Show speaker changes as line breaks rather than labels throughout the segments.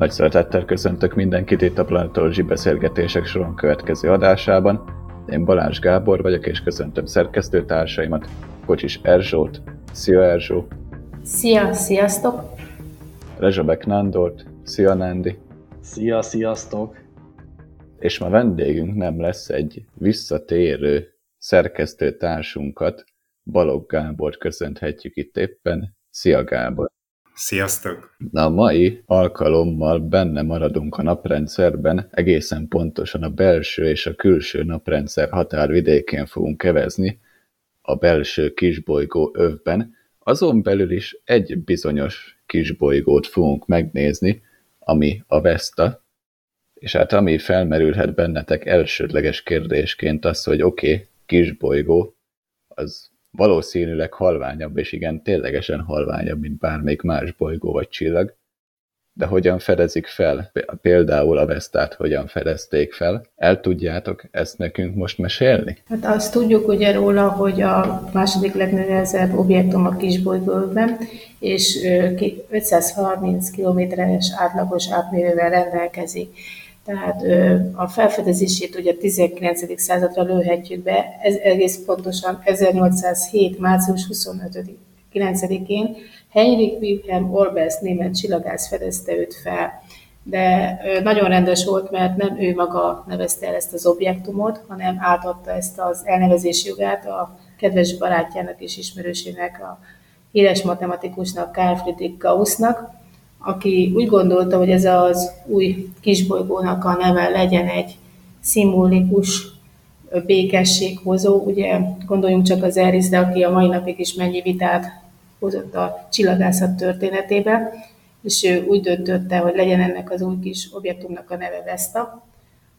Nagy szeretettel köszöntök mindenkit itt a Planetology beszélgetések soron következő adásában. Én Balázs Gábor vagyok, és köszöntöm szerkesztőtársaimat, Kocsis Erzsót. Szia Erzsó!
Szia, sziasztok!
Rezsabek Nándort. Szia Nándi!
Szia, sziasztok!
És ma vendégünk nem lesz egy visszatérő szerkesztőtársunkat, Balogh Gábor köszönhetjük itt éppen. Szia Gábor!
Sziasztok!
Na, a mai alkalommal benne maradunk a naprendszerben, egészen pontosan a belső és a külső naprendszer határvidékén fogunk kevezni, a belső kisbolygó övben, azon belül is egy bizonyos kisbolygót fogunk megnézni, ami a Vesta, és hát ami felmerülhet bennetek elsődleges kérdésként az, hogy oké, okay, kisbolygó, az valószínűleg halványabb, és igen, ténylegesen halványabb, mint bármelyik más bolygó vagy csillag. De hogyan fedezik fel? Például a Vesztát hogyan fedezték fel? El tudjátok ezt nekünk most mesélni?
Hát azt tudjuk ugye róla, hogy a második legnehezebb objektum a kisbolygóban, és 530 kilométeres átlagos átmérővel rendelkezik. Tehát a felfedezését ugye a 19. századra lőhetjük be, ez egész pontosan 1807. március 25-9-én Heinrich Wilhelm Orbers német csillagász fedezte őt fel. De nagyon rendes volt, mert nem ő maga nevezte el ezt az objektumot, hanem átadta ezt az elnevezési jogát a kedves barátjának és ismerősének, a híres matematikusnak, Carl Friedrich Gaussnak, aki úgy gondolta, hogy ez az új kisbolygónak a neve legyen egy szimbolikus békességhozó. Ugye gondoljunk csak az Erisre, aki a mai napig is mennyi vitát hozott a csillagászat történetébe, és ő úgy döntötte, hogy legyen ennek az új kis objektumnak a neve Vesta.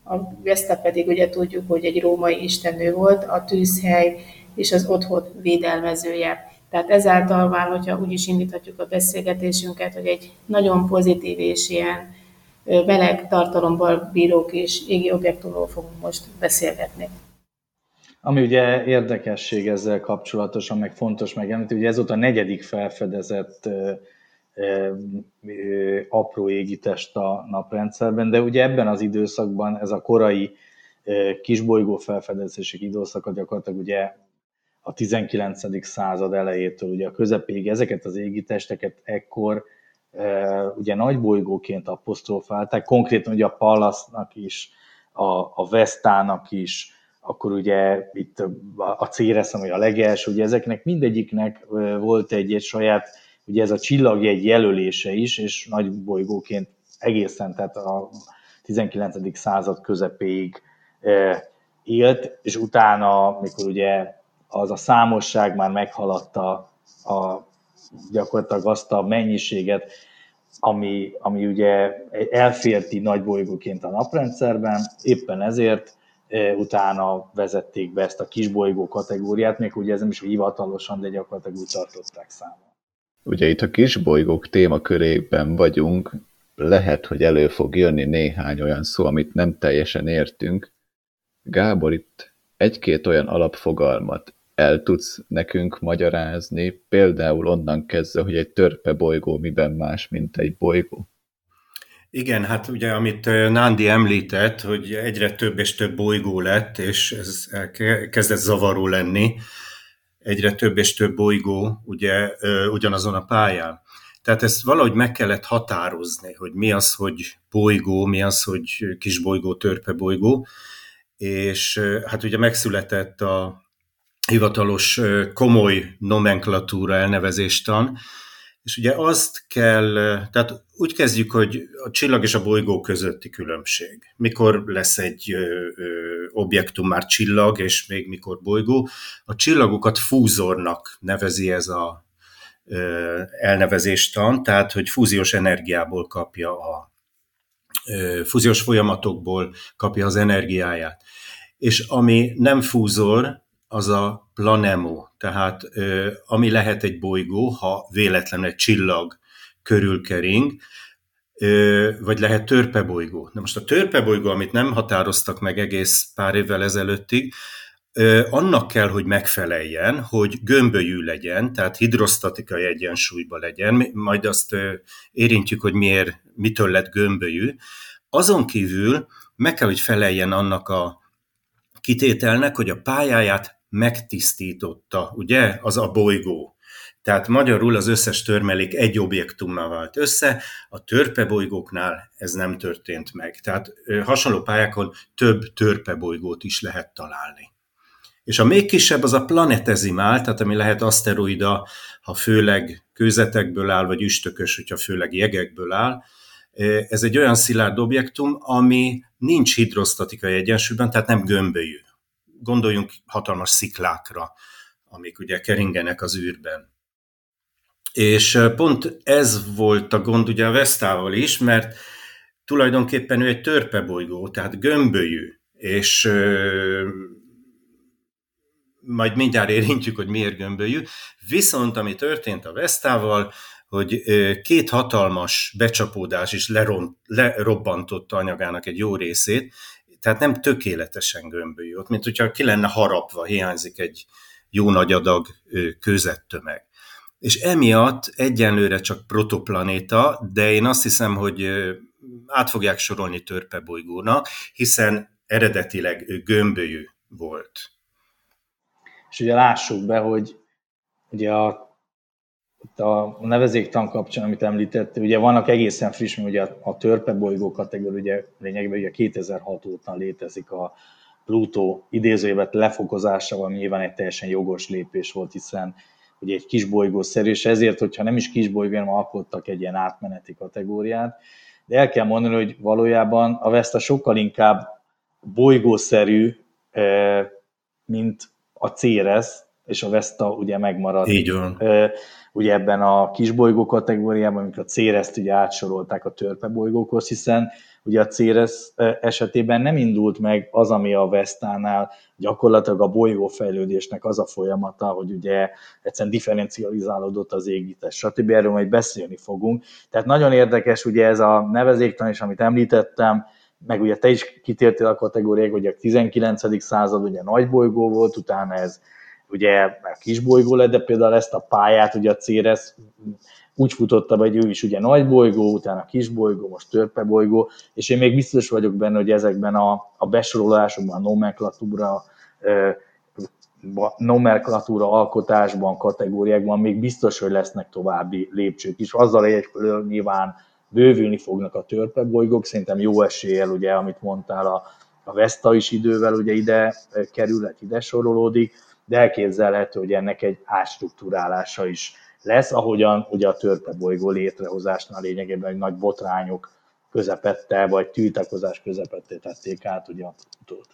A Vesta pedig ugye tudjuk, hogy egy római istennő volt, a tűzhely és az otthon védelmezője. Tehát ezáltal már, hogyha úgy is indíthatjuk a beszélgetésünket, hogy egy nagyon pozitív és ilyen meleg tartalommal bíró és égi objektumról fogunk most beszélgetni.
Ami ugye érdekesség ezzel kapcsolatosan, meg fontos megemlíteni, hogy ez volt a negyedik felfedezett ö, apró égitest a naprendszerben, de ugye ebben az időszakban ez a korai kisbolygó felfedezések időszaka gyakorlatilag ugye a 19. század elejétől ugye a közepéig ezeket az égitesteket ekkor e, ugye nagybolygóként apostrofálták, konkrétan ugye a Pallasnak is, a, a Vestának is, akkor ugye itt a Céres, ami a legelső, ugye ezeknek mindegyiknek e, volt egy, egy saját, ugye ez a egy jelölése is, és nagy bolygóként egészen, tehát a 19. század közepéig e, élt, és utána, mikor ugye az a számosság már meghaladta a, gyakorlatilag azt a mennyiséget, ami, ami ugye elférti nagy bolygóként a naprendszerben, éppen ezért e, utána vezették be ezt a kisbolygó kategóriát, még ugye ez nem is hivatalosan, de gyakorlatilag úgy tartották számon.
Ugye itt a kisbolygók témakörében vagyunk, lehet, hogy elő fog jönni néhány olyan szó, amit nem teljesen értünk. Gábor itt egy-két olyan alapfogalmat el tudsz nekünk magyarázni, például onnan kezdve, hogy egy törpe bolygó miben más, mint egy bolygó?
Igen, hát ugye, amit Nándi említett, hogy egyre több és több bolygó lett, és ez kezdett zavaró lenni, egyre több és több bolygó ugye ugyanazon a pályán. Tehát ezt valahogy meg kellett határozni, hogy mi az, hogy bolygó, mi az, hogy kisbolygó, törpe bolygó, és hát ugye megszületett a hivatalos komoly nomenklatúra elnevezéstan, és ugye azt kell, tehát úgy kezdjük, hogy a csillag és a bolygó közötti különbség. Mikor lesz egy ö, ö, objektum már csillag, és még mikor bolygó. A csillagokat fúzornak nevezi ez a ö, elnevezéstan, tehát hogy fúziós energiából kapja a ö, fúziós folyamatokból kapja az energiáját. És ami nem fúzor, az a planemo, tehát ami lehet egy bolygó, ha véletlenül egy csillag körül kering, vagy lehet törpebolygó. Na most a törpebolygó, amit nem határoztak meg egész pár évvel ezelőttig, annak kell, hogy megfeleljen, hogy gömbölyű legyen, tehát hidrosztatikai egyensúlyban legyen, majd azt érintjük, hogy miért, mitől lett gömbölyű. Azon kívül meg kell, hogy feleljen annak a kitételnek, hogy a pályáját megtisztította, ugye, az a bolygó. Tehát magyarul az összes törmelék egy objektummal vált össze, a törpebolygóknál ez nem történt meg. Tehát hasonló pályákon több törpebolygót is lehet találni. És a még kisebb az a planetezimál, tehát ami lehet aszteroida, ha főleg kőzetekből áll, vagy üstökös, hogyha főleg jegekből áll. Ez egy olyan szilárd objektum, ami nincs hidrosztatikai egyensúlyban, tehát nem gömbölyű. Gondoljunk hatalmas sziklákra, amik ugye keringenek az űrben. És pont ez volt a gond ugye a Vesztával is, mert tulajdonképpen ő egy törpebolygó, tehát gömbölyű, és majd mindjárt érintjük, hogy miért gömbölyű. Viszont ami történt a Vesztával, hogy két hatalmas becsapódás is leront, lerobbantotta anyagának egy jó részét, tehát nem tökéletesen gömbölyű, ott mint hogyha ki lenne harapva, hiányzik egy jó nagy adag közettömeg. És emiatt egyenlőre csak protoplanéta, de én azt hiszem, hogy át fogják sorolni törpebolygónak, hiszen eredetileg gömbölyű volt.
És ugye lássuk be, hogy ugye a, a nevezéktan kapcsán, amit említett, ugye vannak egészen friss, ugye a, törpe bolygó kategória, ugye lényegében ugye 2006 óta létezik a Pluto idézőjevet lefokozása, ami nyilván egy teljesen jogos lépés volt, hiszen ugye egy kis bolygószerű, és ezért, hogyha nem is kis bolygó, hanem alkottak egy ilyen átmeneti kategóriát. De el kell mondani, hogy valójában a Vesta sokkal inkább bolygószerű, eh, mint a Ceres és a Vesta ugye megmaradt.
Így van.
Ugye ebben a kisbolygó kategóriában, amikor a Ceres-t ugye átsorolták a törpe bolygókhoz, hiszen ugye a Ceres esetében nem indult meg az, ami a Vestánál gyakorlatilag a bolygófejlődésnek az a folyamata, hogy ugye egyszerűen differencializálódott az égítés, stb. Erről majd beszélni fogunk. Tehát nagyon érdekes ugye ez a nevezéktan is, amit említettem, meg ugye te is kitértél a kategóriák, hogy a 19. század ugye nagy bolygó volt, utána ez ugye már kis bolygó lett, de például ezt a pályát ugye a Ceres úgy futotta be, hogy ő is ugye nagy bolygó, utána kis bolygó, most törpe bolygó, és én még biztos vagyok benne, hogy ezekben a, a besorolásokban, a nomenklatúra, nomenklatúra alkotásban, kategóriákban még biztos, hogy lesznek további lépcsők is. Azzal egyfelől nyilván bővülni fognak a törpe bolygók, szerintem jó eséllyel, ugye, amit mondtál, a, a Vesta is idővel ugye ide kerülhet, ide sorolódik, de elképzelhető, hogy ennek egy átstruktúrálása is lesz, ahogyan ugye a törpe bolygó létrehozásnál lényegében nagy botrányok közepette, vagy tiltakozás közepette tették át ugye a futót.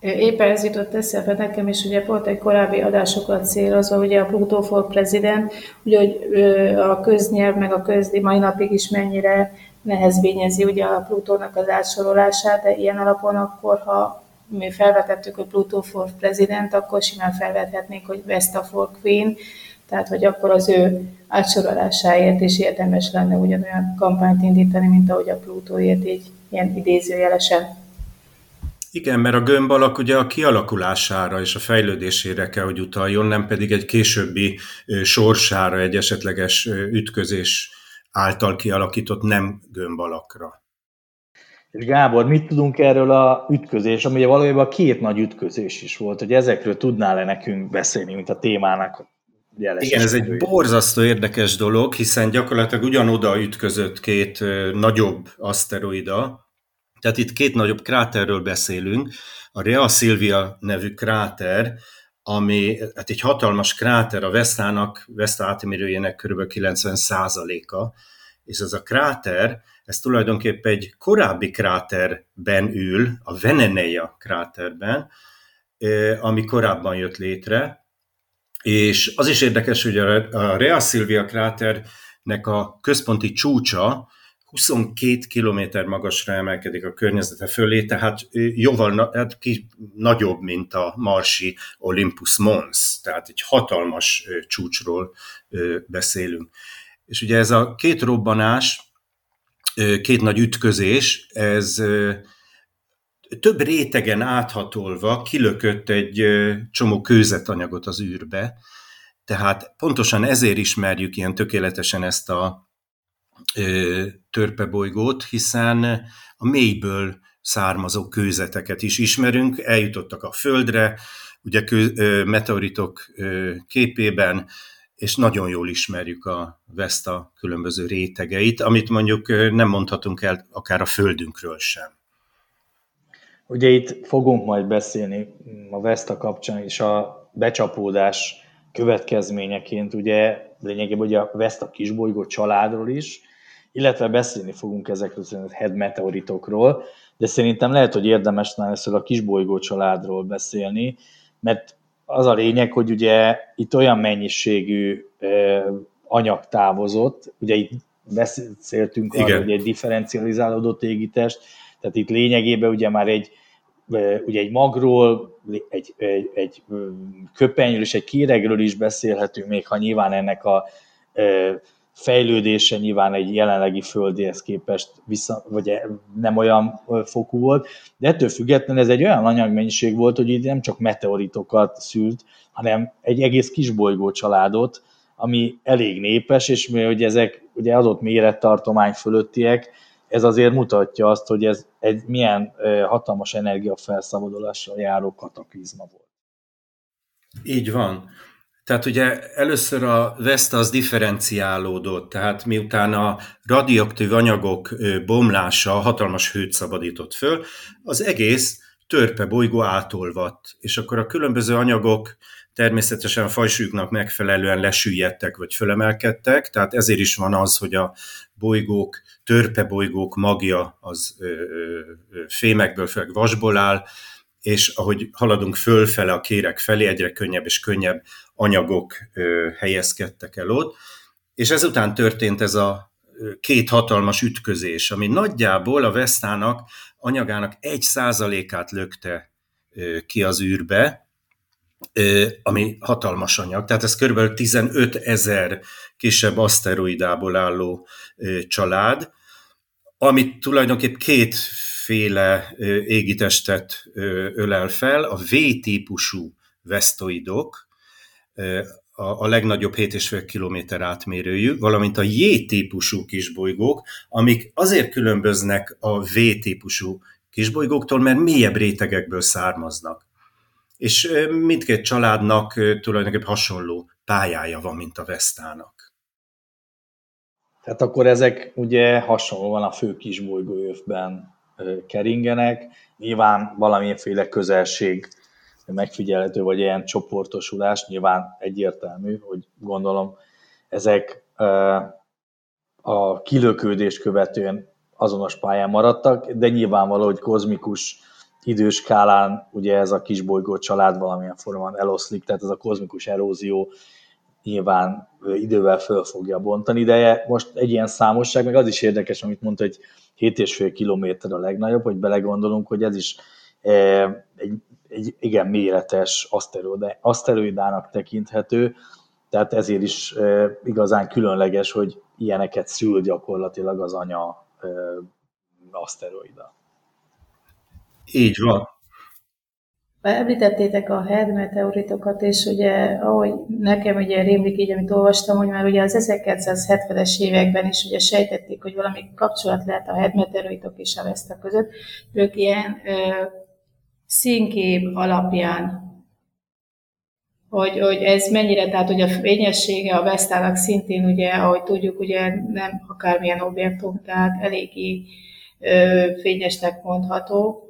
Éppen ez jutott eszembe nekem is, ugye pont egy korábbi adásokat célozva, ugye a Pluto for President, ugye, hogy a köznyelv meg a közdi mai napig is mennyire nehezvényezi ugye a Plutónak az átsorolását, de ilyen alapon akkor, ha mi felvetettük, hogy Pluto for President, akkor simán felvethetnénk, hogy Vesta for Queen, tehát hogy akkor az ő átsorolásáért is érdemes lenne ugyanolyan kampányt indítani, mint ahogy a Plutóért így ilyen idézőjelesen.
Igen, mert a gömb alak ugye a kialakulására és a fejlődésére kell, hogy utaljon, nem pedig egy későbbi sorsára, egy esetleges ütközés által kialakított nem gömb alakra.
És Gábor, mit tudunk erről a ütközés, ami valójában két nagy ütközés is volt, hogy ezekről tudnál-e nekünk beszélni, mint a témának
jeles Igen, ez egy borzasztó érdekes dolog, hiszen gyakorlatilag ugyanoda ütközött két nagyobb aszteroida, tehát itt két nagyobb kráterről beszélünk. A Rea Silvia nevű kráter, ami hát egy hatalmas kráter a Vestának, Vesta átmérőjének kb. 90%-a, és ez a kráter, ez tulajdonképpen egy korábbi kráterben ül, a Veneneia kráterben, ami korábban jött létre, és az is érdekes, hogy a Rea Silvia kráternek a központi csúcsa, 22 kilométer magasra emelkedik a környezete fölé, tehát jóval hát ki, nagyobb, mint a marsi Olympus Mons, tehát egy hatalmas csúcsról beszélünk. És ugye ez a két robbanás, két nagy ütközés, ez több rétegen áthatolva kilökött egy csomó kőzetanyagot az űrbe, tehát pontosan ezért ismerjük ilyen tökéletesen ezt a törpebolygót, hiszen a mélyből származó kőzeteket is ismerünk, eljutottak a Földre, ugye kő, meteoritok képében, és nagyon jól ismerjük a Vesta különböző rétegeit, amit mondjuk nem mondhatunk el akár a Földünkről sem.
Ugye itt fogunk majd beszélni a Vesta kapcsán is a becsapódás következményeként, ugye lényegében ugye a Vesta kisbolygó családról is, illetve beszélni fogunk ezekről a head meteoritokról, de szerintem lehet, hogy érdemes először a kisbolygó családról beszélni, mert az a lényeg, hogy ugye itt olyan mennyiségű anyag távozott, ugye itt beszéltünk arról, hogy egy differencializálódott égitest, tehát itt lényegében ugye már egy, ugye egy magról, egy, egy, egy köpenyről és egy kéregről is beszélhetünk, még ha nyilván ennek a fejlődése nyilván egy jelenlegi földihez képest vissza, vagy e, nem olyan fokú volt, de ettől függetlenül ez egy olyan anyagmennyiség volt, hogy itt nem csak meteoritokat szült, hanem egy egész kisbolygó családot, ami elég népes, és hogy ezek ugye adott mérettartomány fölöttiek, ez azért mutatja azt, hogy ez egy milyen hatalmas energiafelszabadulással járó kataklizma volt.
Így van. Tehát ugye először a Vesta az differenciálódott, tehát miután a radioaktív anyagok bomlása hatalmas hőt szabadított föl, az egész törpe bolygó átolvadt, és akkor a különböző anyagok természetesen fajsúlyuknak megfelelően lesüllyedtek vagy fölemelkedtek, tehát ezért is van az, hogy a bolygók, törpe bolygók magja az fémekből, főleg vasból áll, és ahogy haladunk fölfele a kérek felé, egyre könnyebb és könnyebb anyagok helyezkedtek el ott, és ezután történt ez a két hatalmas ütközés, ami nagyjából a Vestának anyagának egy százalékát lökte ki az űrbe, ami hatalmas anyag. Tehát ez kb. 15 ezer kisebb aszteroidából álló család, amit tulajdonképpen kétféle égitestet ölel fel, a V-típusú vesztoidok, a, legnagyobb 7,5 km átmérőjű, valamint a J-típusú kisbolygók, amik azért különböznek a V-típusú kisbolygóktól, mert mélyebb rétegekből származnak. És mindkét családnak tulajdonképpen hasonló pályája van, mint a Vestának.
Tehát akkor ezek ugye hasonlóan a fő kisbolygójövben keringenek, nyilván valamilyenféle közelség megfigyelhető, vagy ilyen csoportosulás, nyilván egyértelmű, hogy gondolom ezek a kilökődés követően azonos pályán maradtak, de nyilvánvaló, hogy kozmikus időskálán ugye ez a kisbolygó család valamilyen formán eloszlik, tehát ez a kozmikus erózió nyilván idővel föl fogja bontani, de most egy ilyen számosság, meg az is érdekes, amit mondta, hogy 7,5 kilométer a legnagyobb, hogy belegondolunk, hogy ez is egy egy igen méretes aszteroidának tekinthető, tehát ezért is e, igazán különleges, hogy ilyeneket szül gyakorlatilag az anya e, aszteroida.
Így van.
Említettétek a HED meteoritokat, és ugye, ahogy nekem ugye rémlik így, amit olvastam, hogy már ugye az 1970-es években is ugye sejtették, hogy valami kapcsolat lehet a HED meteoritok és a Vesta között. Ők ilyen színkép alapján, hogy, hogy ez mennyire, tehát hogy a fényessége a Vesztának szintén ugye, ahogy tudjuk, ugye nem akármilyen objektum, tehát eléggé ö, fényesnek mondható,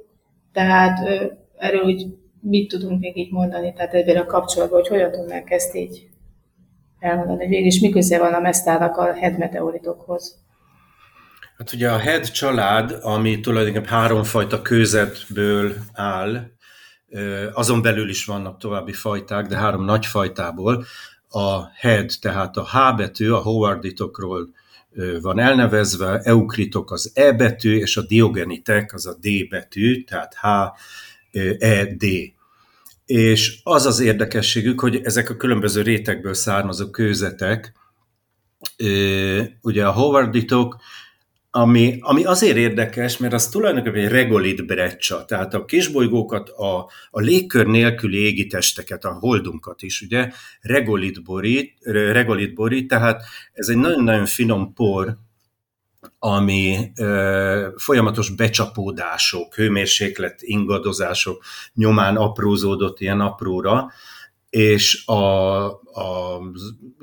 tehát ö, erről úgy mit tudunk még így mondani, tehát ebben a kapcsolatban, hogy hogyan tudnánk ezt így elmondani, hogy végülis mi köze van a Vesztának a head meteoritokhoz.
Hát ugye a head család, ami tulajdonképpen háromfajta kőzetből áll, azon belül is vannak további fajták, de három nagy fajtából. A head, tehát a H betű, a Howarditokról van elnevezve, eukritok az E betű, és a diogenitek az a D betű, tehát H, E, D. És az az érdekességük, hogy ezek a különböző rétegből származó kőzetek, ugye a Howarditok ami, ami azért érdekes, mert az tulajdonképpen egy regolit breccia, tehát a kisbolygókat, a, a légkör nélküli égitesteket, a holdunkat is, ugye, regolit borít, regolit borít, tehát ez egy nagyon-nagyon finom por, ami ö, folyamatos becsapódások, hőmérséklet ingadozások nyomán aprózódott ilyen apróra, és a, a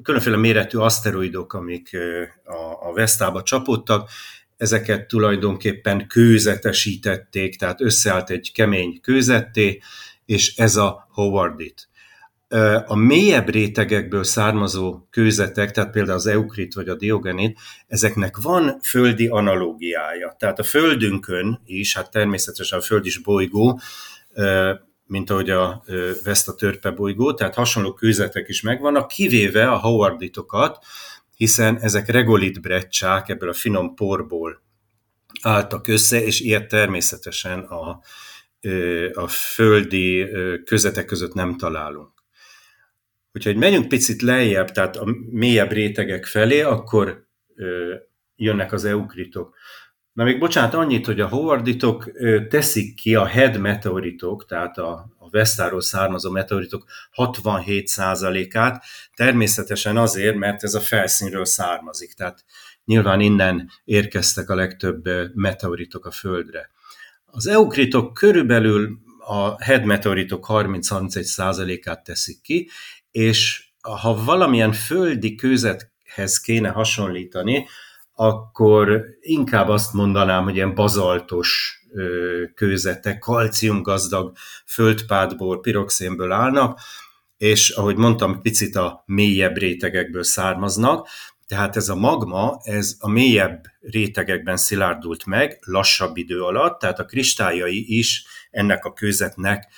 különféle méretű aszteroidok, amik a, a Vesztába csapódtak, ezeket tulajdonképpen kőzetesítették, tehát összeállt egy kemény kőzetté, és ez a Howardit. A mélyebb rétegekből származó kőzetek, tehát például az eukrit vagy a diogenit, ezeknek van földi analógiája. Tehát a Földünkön is, hát természetesen a Föld is bolygó, mint ahogy a Vesta törpe bolygó, tehát hasonló kőzetek is megvannak, kivéve a Howarditokat, hiszen ezek regolit brecsák ebből a finom porból álltak össze, és ilyet természetesen a, a földi közetek között nem találunk. Úgyhogy menjünk picit lejjebb, tehát a mélyebb rétegek felé, akkor jönnek az eukritok. Na még bocsánat, annyit, hogy a Howarditok teszik ki a head meteoritok, tehát a, a Vestáról származó meteoritok 67%-át, természetesen azért, mert ez a felszínről származik, tehát nyilván innen érkeztek a legtöbb meteoritok a Földre. Az eukritok körülbelül a head meteoritok 30-31%-át teszik ki, és ha valamilyen földi kőzethez kéne hasonlítani, akkor inkább azt mondanám, hogy ilyen bazaltos kőzetek, kalciumgazdag földpádból, piroxénből állnak, és ahogy mondtam, picit a mélyebb rétegekből származnak, tehát ez a magma, ez a mélyebb rétegekben szilárdult meg, lassabb idő alatt, tehát a kristályai is ennek a kőzetnek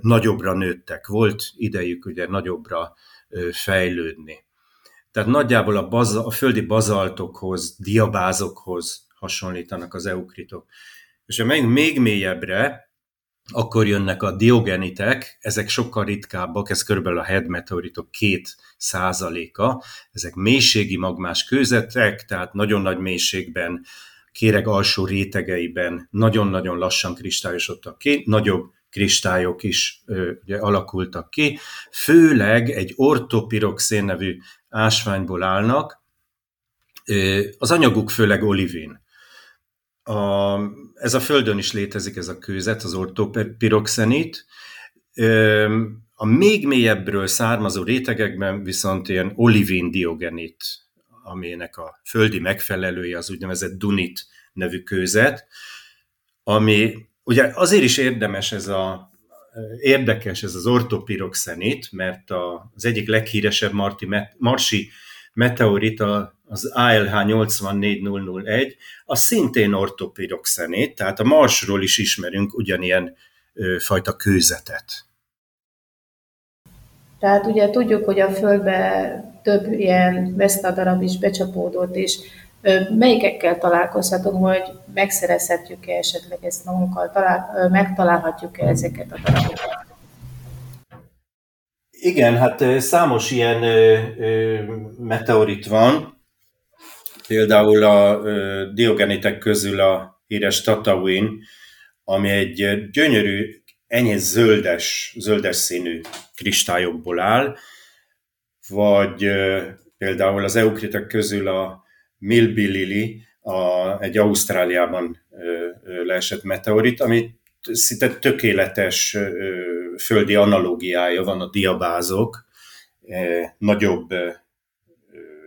nagyobbra nőttek. Volt idejük ugye nagyobbra fejlődni. Tehát nagyjából a, baza, a földi bazaltokhoz, diabázokhoz hasonlítanak az eukritok. És ha megyünk még mélyebbre, akkor jönnek a diogenitek, ezek sokkal ritkábbak, ez körülbelül a head meteoritok két százaléka, ezek mélységi magmás kőzetek, tehát nagyon nagy mélységben, kéreg alsó rétegeiben nagyon-nagyon lassan kristályosodtak ki, nagyobb kristályok is ugye, alakultak ki, főleg egy ortopiroxén nevű ásványból állnak, az anyaguk főleg olivin. A, ez a Földön is létezik ez a kőzet, az ortopiroxenit. A még mélyebbről származó rétegekben viszont ilyen olivin diogenit, aminek a földi megfelelője az úgynevezett dunit nevű kőzet, ami ugye azért is érdemes ez a érdekes ez az ortopiroxenit, mert az egyik leghíresebb marti, marsi meteorita, az ALH 84001, az szintén ortopiroxenét, tehát a Marsról is ismerünk ugyanilyen ö, fajta kőzetet.
Tehát ugye tudjuk, hogy a Földbe több ilyen Vesta darab is becsapódott, és melyikekkel találkozhatunk, vagy megszerezhetjük-e esetleg ezt magunkkal, talál, megtalálhatjuk-e ezeket a darabokat?
Igen, hát számos ilyen meteorit van, például a diogenitek közül a híres Tatooine, ami egy gyönyörű, enyhe zöldes, zöldes színű kristályokból áll, vagy például az eukritek közül a Milbilili, a, egy Ausztráliában leesett meteorit, ami szinte tökéletes földi analógiája van a diabázok, nagyobb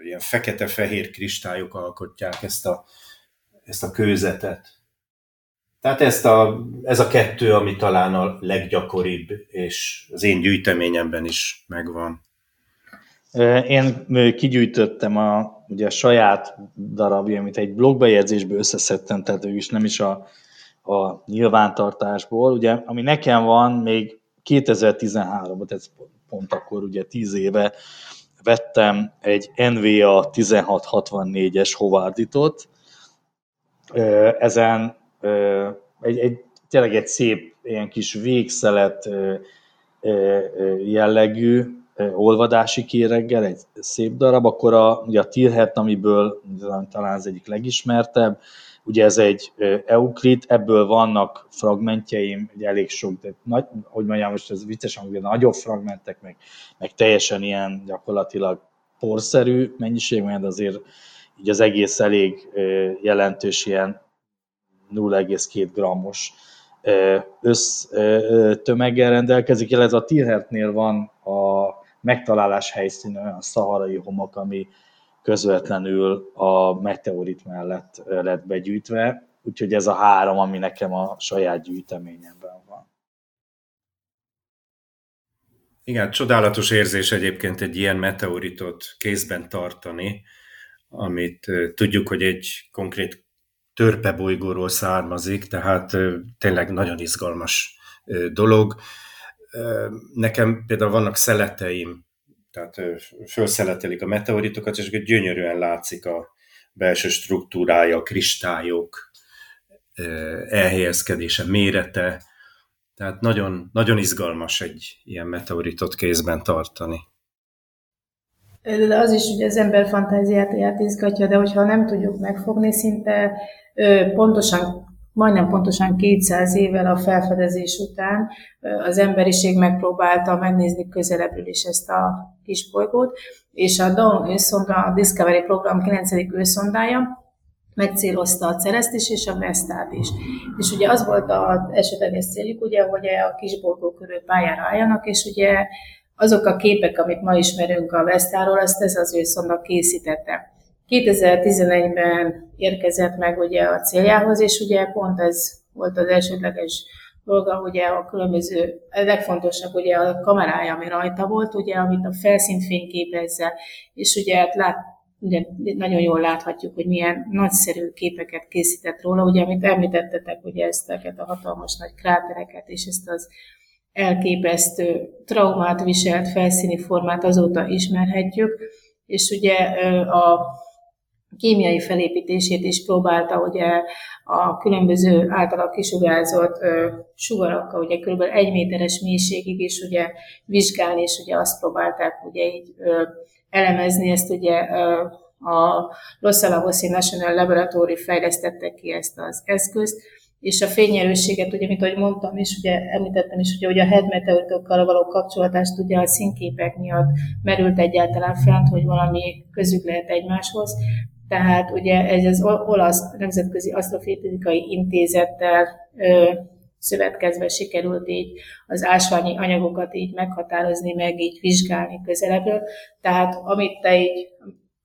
ilyen fekete-fehér kristályok alkotják ezt a, ezt a kőzetet. Tehát ezt a, ez a kettő, ami talán a leggyakoribb, és az én gyűjteményemben is megvan.
Én kigyűjtöttem a, ugye a saját darabja, amit egy blogbejegyzésből összeszedtem, tehát ő is nem is a, a nyilvántartásból. Ugye, ami nekem van, még 2013-ban, ez pont akkor ugye 10 éve vettem egy NVA 1664-es Hovarditot. Ezen egy, egy, tényleg egy szép, ilyen kis végszelet jellegű, olvadási kéreggel, egy szép darab, akkor a, ugye a Tilhet, amiből talán az egyik legismertebb, ugye ez egy Euclid, ebből vannak fragmentjeim, egy elég sok, de nagy, hogy mondjam, most ez viccesen, hogy nagyobb fragmentek, meg, meg teljesen ilyen gyakorlatilag porszerű mennyiség, mert azért így az egész elég jelentős ilyen 0,2 grammos össztömeggel rendelkezik, illetve a Tilhertnél van a megtalálás helyszíne olyan szaharai homok, ami közvetlenül a meteorit mellett lett begyűjtve, úgyhogy ez a három, ami nekem a saját gyűjteményemben van.
Igen, csodálatos érzés egyébként egy ilyen meteoritot kézben tartani, amit tudjuk, hogy egy konkrét törpebolygóról származik, tehát tényleg nagyon izgalmas dolog. Nekem például vannak szeleteim, tehát felszeletelik a meteoritokat, és gyönyörűen látszik a belső struktúrája, a kristályok elhelyezkedése, mérete, tehát nagyon, nagyon izgalmas egy ilyen meteoritot kézben tartani.
Az is ugye az ember fantáziát izgatja, de hogyha nem tudjuk megfogni, szinte pontosan, majdnem pontosan 200 évvel a felfedezés után az emberiség megpróbálta megnézni közelebbről is ezt a kis bolygót, és a Dawn űrszonda, a Discovery program 9. űrszondája megcélozta a Cereszt is, és a Vestát is. És ugye az volt az esetleges céljuk, ugye, hogy a kisbolygó körül pályára álljanak, és ugye azok a képek, amit ma ismerünk a Vestáról, azt ez az űrszonda készítette. 2011-ben érkezett meg ugye a céljához, és ugye pont ez volt az elsődleges dolga, ugye a különböző, a legfontosabb ugye a kamerája, ami rajta volt, ugye, amit a felszínt fényképezze, és ugye hát lát, ugye nagyon jól láthatjuk, hogy milyen nagyszerű képeket készített róla, ugye, amit említettetek, ugye ezt a hatalmas nagy krátereket, és ezt az elképesztő traumát viselt felszíni formát azóta ismerhetjük, és ugye a kémiai felépítését is próbálta ugye a különböző általa kisugárzott sugarakkal, ugye kb. egy méteres mélységig is ugye vizsgálni, és ugye azt próbálták ugye így elemezni, ezt ugye a Los Alamos National Laboratory fejlesztette ki ezt az eszközt, és a fényerősséget, ugye, mint ahogy mondtam is, ugye említettem is, ugye, hogy a head meteoritokkal való kapcsolatást ugye a színképek miatt merült egyáltalán fent, hogy valami közük lehet egymáshoz. Tehát ugye ez az olasz nemzetközi asztrofizikai intézettel ö, szövetkezve sikerült így az ásványi anyagokat így meghatározni, meg így vizsgálni közelebbről. Tehát amit te így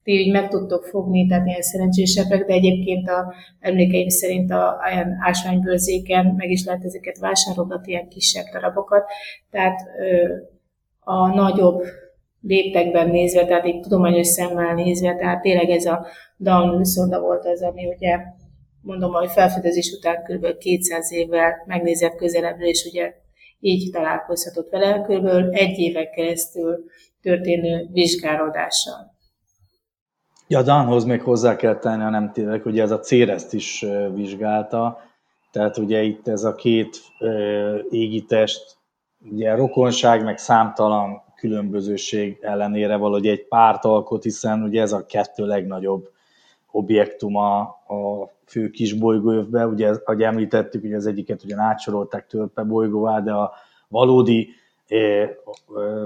ti így meg tudtok fogni, tehát ilyen szerencsésebbek, de egyébként a emlékeim szerint a, ilyen ásványbőrzéken meg is lehet ezeket vásárolgatni, ilyen kisebb darabokat. Tehát ö, a nagyobb léptekben nézve, tehát így tudományos szemmel nézve, tehát tényleg ez a Down szonda volt az, ami ugye mondom, hogy felfedezés után kb. 200 évvel megnézett közelebbről, és ugye így találkozhatott vele, kb. egy évek keresztül történő vizsgálódással.
Ja, Danhoz még hozzá kell tenni, ha nem tényleg, hogy ez a Céreszt is vizsgálta, tehát ugye itt ez a két égitest, ugye rokonság, meg számtalan különbözőség ellenére valahogy egy párt alkot, hiszen ugye ez a kettő legnagyobb objektuma a fő kis bolygóövbe, ugye, ahogy említettük, ugye az egyiket ugye átsorolták törpe bolygóvá, de a valódi, eh, eh,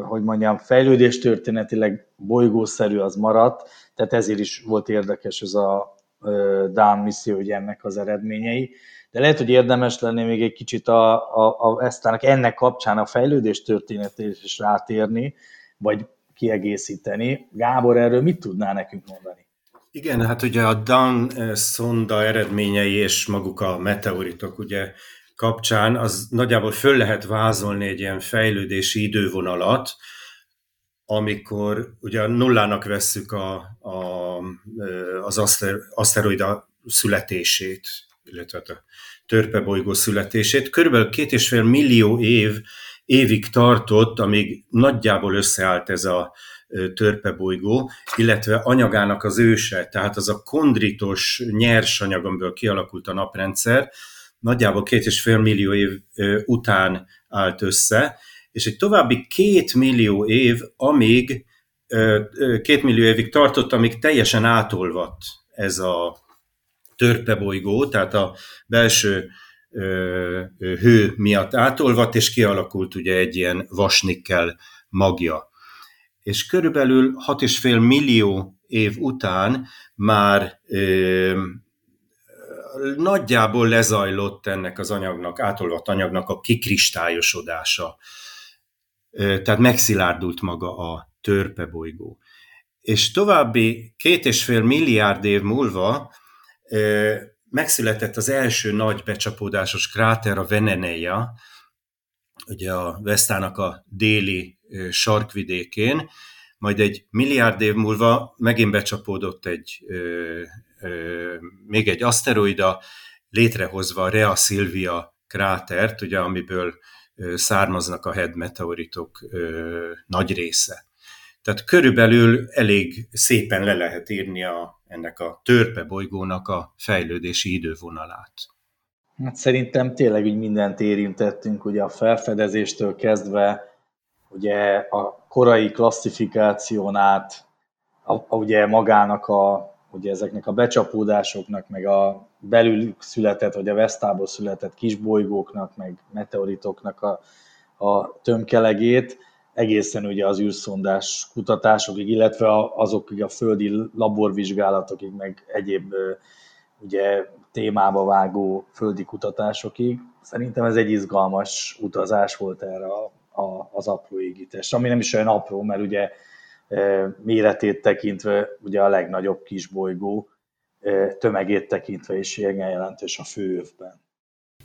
hogy mondjam, fejlődés történetileg bolygószerű az maradt, tehát ezért is volt érdekes ez a eh, DAN misszió, ugye ennek az eredményei. De lehet, hogy érdemes lenne még egy kicsit a, a, a Esztának ennek kapcsán a fejlődés történetét is rátérni, vagy kiegészíteni. Gábor, erről mit tudná nekünk mondani?
Igen, hát ugye a Dan szonda eredményei és maguk a meteoritok ugye kapcsán, az nagyjából föl lehet vázolni egy ilyen fejlődési idővonalat, amikor ugye nullának vesszük a, a, az aszter, aszteroida születését, illetve a törpebolygó születését. Körülbelül két és fél millió év évig tartott, amíg nagyjából összeállt ez a törpebolygó, illetve anyagának az őse, tehát az a kondritos nyersanyag, amiből kialakult a naprendszer, nagyjából két és fél millió év után állt össze, és egy további két millió év, amíg két millió évig tartott, amíg teljesen átolvadt ez a törpebolygó, tehát a belső hő miatt átolvadt, és kialakult ugye egy ilyen vasnikkel magja. És körülbelül 6,5 millió év után már ö, nagyjából lezajlott ennek az anyagnak, átolvadt anyagnak a kikristályosodása. Ö, tehát megszilárdult maga a törpebolygó. És további két és fél milliárd év múlva megszületett az első nagy becsapódásos kráter, a Veneneia, ugye a Vesztának a déli sarkvidékén, majd egy milliárd év múlva megint becsapódott egy, ö, ö, még egy aszteroida, létrehozva a Rea Silvia krátert, ugye, amiből származnak a head meteoritok ö, nagy része. Tehát körülbelül elég szépen le lehet írni a, ennek a törpe bolygónak a fejlődési idővonalát.
Hát szerintem tényleg így mindent érintettünk, ugye a felfedezéstől kezdve, ugye a korai klasszifikáción át, a, a, ugye magának a, ugye ezeknek a becsapódásoknak, meg a belül született, vagy a Vesztából született kisbolygóknak, meg meteoritoknak a, a tömkelegét, egészen ugye az űrszondás kutatásokig, illetve azokig a földi laborvizsgálatokig, meg egyéb ugye témába vágó földi kutatásokig. Szerintem ez egy izgalmas utazás volt erre a, a, az apró égítés, ami nem is olyan apró, mert ugye méretét tekintve ugye a legnagyobb kisbolygó, tömegét tekintve is igen jelentős a főövben.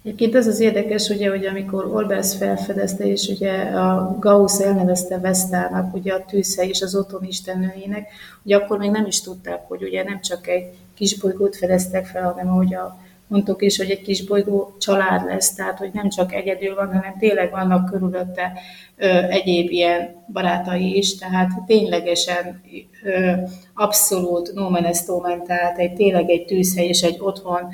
Egyébként ez az érdekes, ugye, hogy amikor Olbers felfedezte, és ugye a Gauss elnevezte Vesztának, ugye a tűzhely és az otthon istennőjének, ugye akkor még nem is tudták, hogy ugye nem csak egy kisbolygót fedeztek fel, hanem ahogy a mondtuk is, hogy egy kis bolygó család lesz, tehát hogy nem csak egyedül van, hanem tényleg vannak körülötte ö, egyéb ilyen barátai is, tehát ténylegesen ö, abszolút no tehát egy tényleg egy tűzhely és egy otthon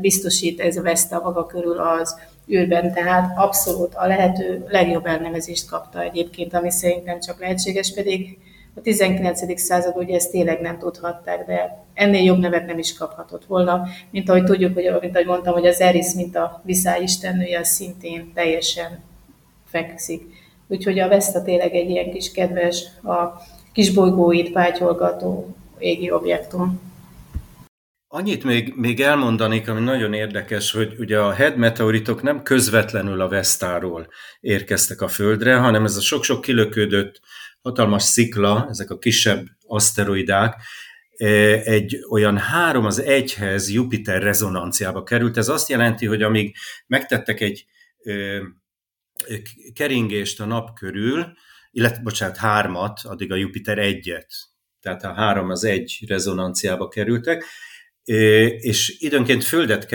biztosít ez a Vesta maga körül az űrben, tehát abszolút a lehető legjobb elnevezést kapta egyébként, ami szerintem csak lehetséges, pedig a 19. század ugye ezt tényleg nem tudhatták, de ennél jobb nevet nem is kaphatott volna, mint ahogy tudjuk, hogy, mint ahogy mondtam, hogy az Eris, mint a viszály istennője, szintén teljesen fekszik. Úgyhogy a Vesta tényleg egy ilyen kis kedves, a kis bolygóit pátyolgató égi objektum.
Annyit még, még elmondanék, ami nagyon érdekes, hogy ugye a head meteoritok nem közvetlenül a Vesztáról érkeztek a Földre, hanem ez a sok-sok kilöködött hatalmas szikla, ezek a kisebb aszteroidák, e, egy olyan három az egyhez Jupiter rezonanciába került. Ez azt jelenti, hogy amíg megtettek egy keringést a nap körül, illetve, bocsánat, hármat, addig a Jupiter egyet, tehát a három az egy rezonanciába kerültek, és időnként földet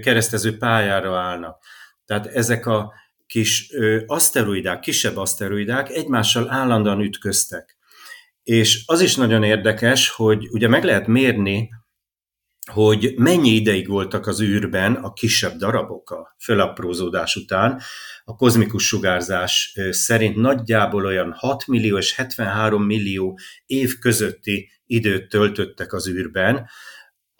keresztező pályára állnak. Tehát ezek a kis aszteroidák, kisebb aszteroidák egymással állandóan ütköztek. És az is nagyon érdekes, hogy ugye meg lehet mérni, hogy mennyi ideig voltak az űrben a kisebb darabok a fölaprózódás után. A kozmikus sugárzás szerint nagyjából olyan 6 millió és 73 millió év közötti időt töltöttek az űrben,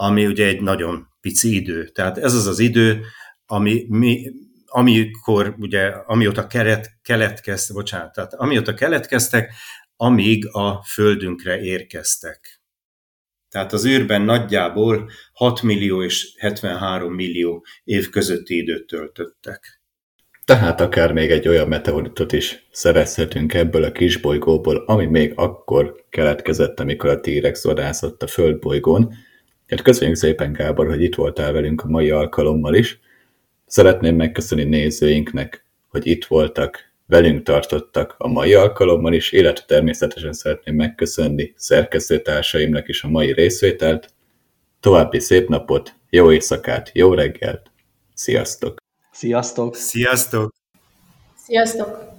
ami ugye egy nagyon pici idő. Tehát ez az az idő, ami mi, amikor ugye, amióta kelet, keletkeztek, bocsánat, tehát amióta keletkeztek, amíg a Földünkre érkeztek. Tehát az űrben nagyjából 6 millió és 73 millió év közötti időt töltöttek.
Tehát akár még egy olyan meteoritot is szerezhetünk ebből a kisbolygóból, ami még akkor keletkezett, amikor a T-rex vadászott a Földbolygón, Hát köszönjük szépen, Gábor, hogy itt voltál velünk a mai alkalommal is. Szeretném megköszönni nézőinknek, hogy itt voltak, velünk tartottak a mai alkalommal is, illetve természetesen szeretném megköszönni szerkesztőtársaimnak is a mai részvételt. További szép napot, jó éjszakát, jó reggelt, sziasztok!
Sziasztok!
Sziasztok!
Sziasztok!